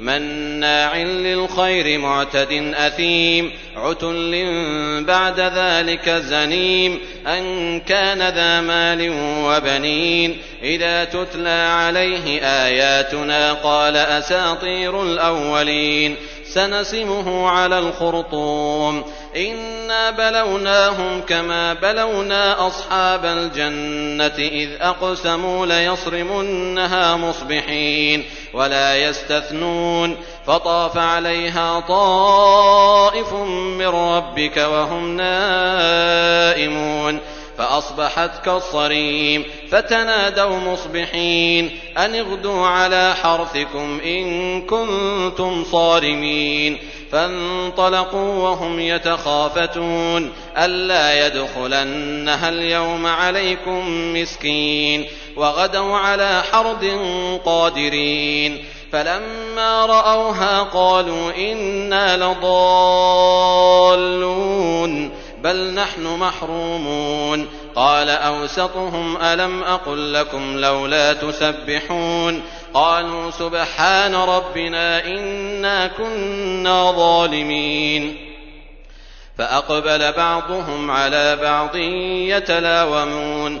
مناع للخير معتد أثيم عتل بعد ذلك زنيم أن كان ذا مال وبنين. إذا تتلى عليه آياتنا قال أساطير الأولين سنسمه على الخرطوم. إنا بلوناهم كما بلونا أصحاب الجنة إذ أقسموا ليصرمنها مصبحين. ولا يستثنون فطاف عليها طائف من ربك وهم نائمون فأصبحت كالصريم فتنادوا مصبحين أن اغدوا على حرثكم إن كنتم صارمين فانطلقوا وهم يتخافتون ألا يدخلنها اليوم عليكم مسكين وغدوا على حرد قادرين. فلما رأوها قالوا إنا لضالون بل نحن محرومون. قال أوسطهم ألم أقل لكم لولا تسبحون؟ قالوا سبحان ربنا إنا كنا ظالمين. فأقبل بعضهم على بعض يتلاومون.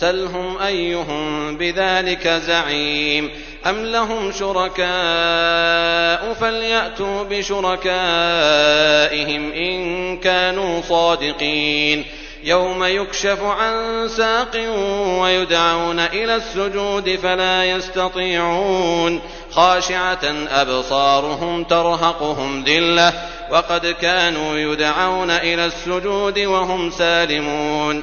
سلهم أيهم بذلك زعيم أم لهم شركاء فليأتوا بشركائهم إن كانوا صادقين يوم يكشف عن ساق ويدعون إلى السجود فلا يستطيعون خاشعة أبصارهم ترهقهم ذلة وقد كانوا يدعون إلى السجود وهم سالمون